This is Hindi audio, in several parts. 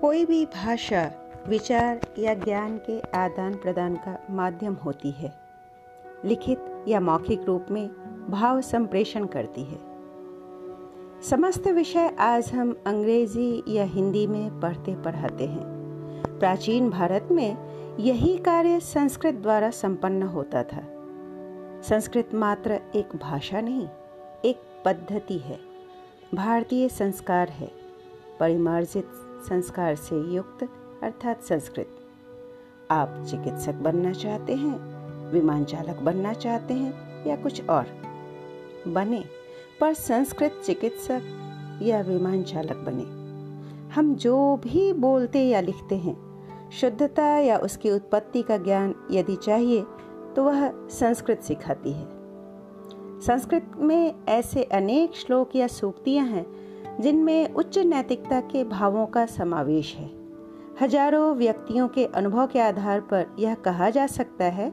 कोई भी भाषा, विचार या ज्ञान के आदान प्रदान का माध्यम होती है। लिखित या मौखिक रूप में भाव संप्रेषण करती है। समस्त विषय आज हम अंग्रेज़ी या हिंदी में पढ़ते पढ़ाते हैं। प्राचीन भारत में यही कार्य संस्कृत द्वारा संपन्न होता था। संस्कृत मात्र एक भाषा नहीं, एक पद्धति है। भारतीय संस्कार है। परिमार्जित संस्कार से युक्त, अर्थात संस्कृत। आप चिकित्सक बनना चाहते हैं, विमान चालक बनना चाहते हैं, या कुछ और? बने, पर संस्कृत चिकित्सक या विमान चालक बने। हम जो भी बोलते या लिखते हैं, शुद्धता या उसकी उत्पत्ति का ज्ञान यदि चाहिए तो वह संस्कृत सिखाती है। संस्कृत में ऐसे अनेक श्लोक या सूक्तियाँ हैं जिनमें उच्च नैतिकता के भावों का समावेश है। हज़ारों व्यक्तियों के अनुभव के आधार पर यह कहा जा सकता है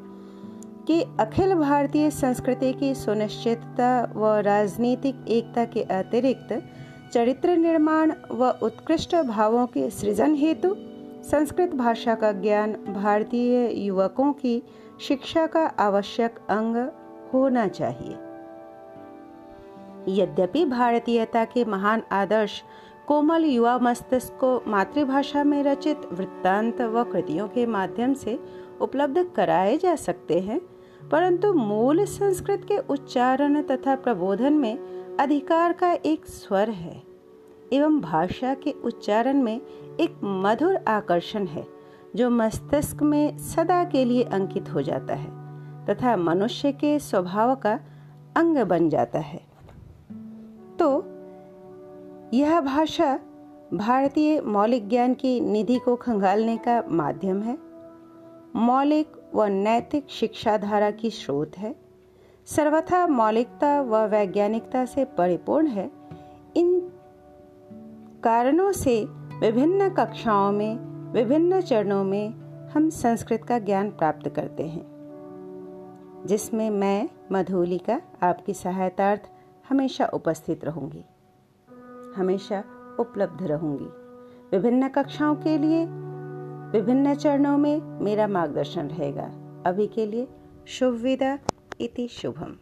कि अखिल भारतीय संस्कृति की सुनिश्चितता व राजनीतिक एकता के अतिरिक्त चरित्र निर्माण व उत्कृष्ट भावों के सृजन हेतु संस्कृत भाषा का ज्ञान भारतीय युवकों की शिक्षा का आवश्यक अंग होना चाहिए। यद्यपि भारतीयता के महान आदर्श कोमल युवा मस्तिष्क को मातृभाषा में रचित वृत्तांत व कृतियों के माध्यम से उपलब्ध कराए जा सकते हैं, परंतु मूल संस्कृत के उच्चारण तथा प्रबोधन में अधिकार का एक स्वर है, एवं भाषा के उच्चारण में एक मधुर आकर्षण है, जो मस्तिष्क में सदा के लिए अंकित हो जाता है, तथा मनुष्य के स्वभाव का अंग बन जाता है। यह भाषा भारतीय मौलिक ज्ञान की निधि को खंगालने का माध्यम है। मौलिक व नैतिक शिक्षा धारा की स्रोत है। सर्वथा मौलिकता व वैज्ञानिकता से परिपूर्ण है। इन कारणों से विभिन्न कक्षाओं में, विभिन्न चरणों में हम संस्कृत का ज्ञान प्राप्त करते हैं, जिसमें मैं, मधुलिका, आपकी सहायतार्थ हमेशा उपस्थित रहूँगी। हमेशा उपलब्ध रहूँगी। विभिन्न कक्षाओं के लिए, विभिन्न चरणों में मेरा मार्गदर्शन रहेगा। अभी के लिए शुभ विदा इति शुभम।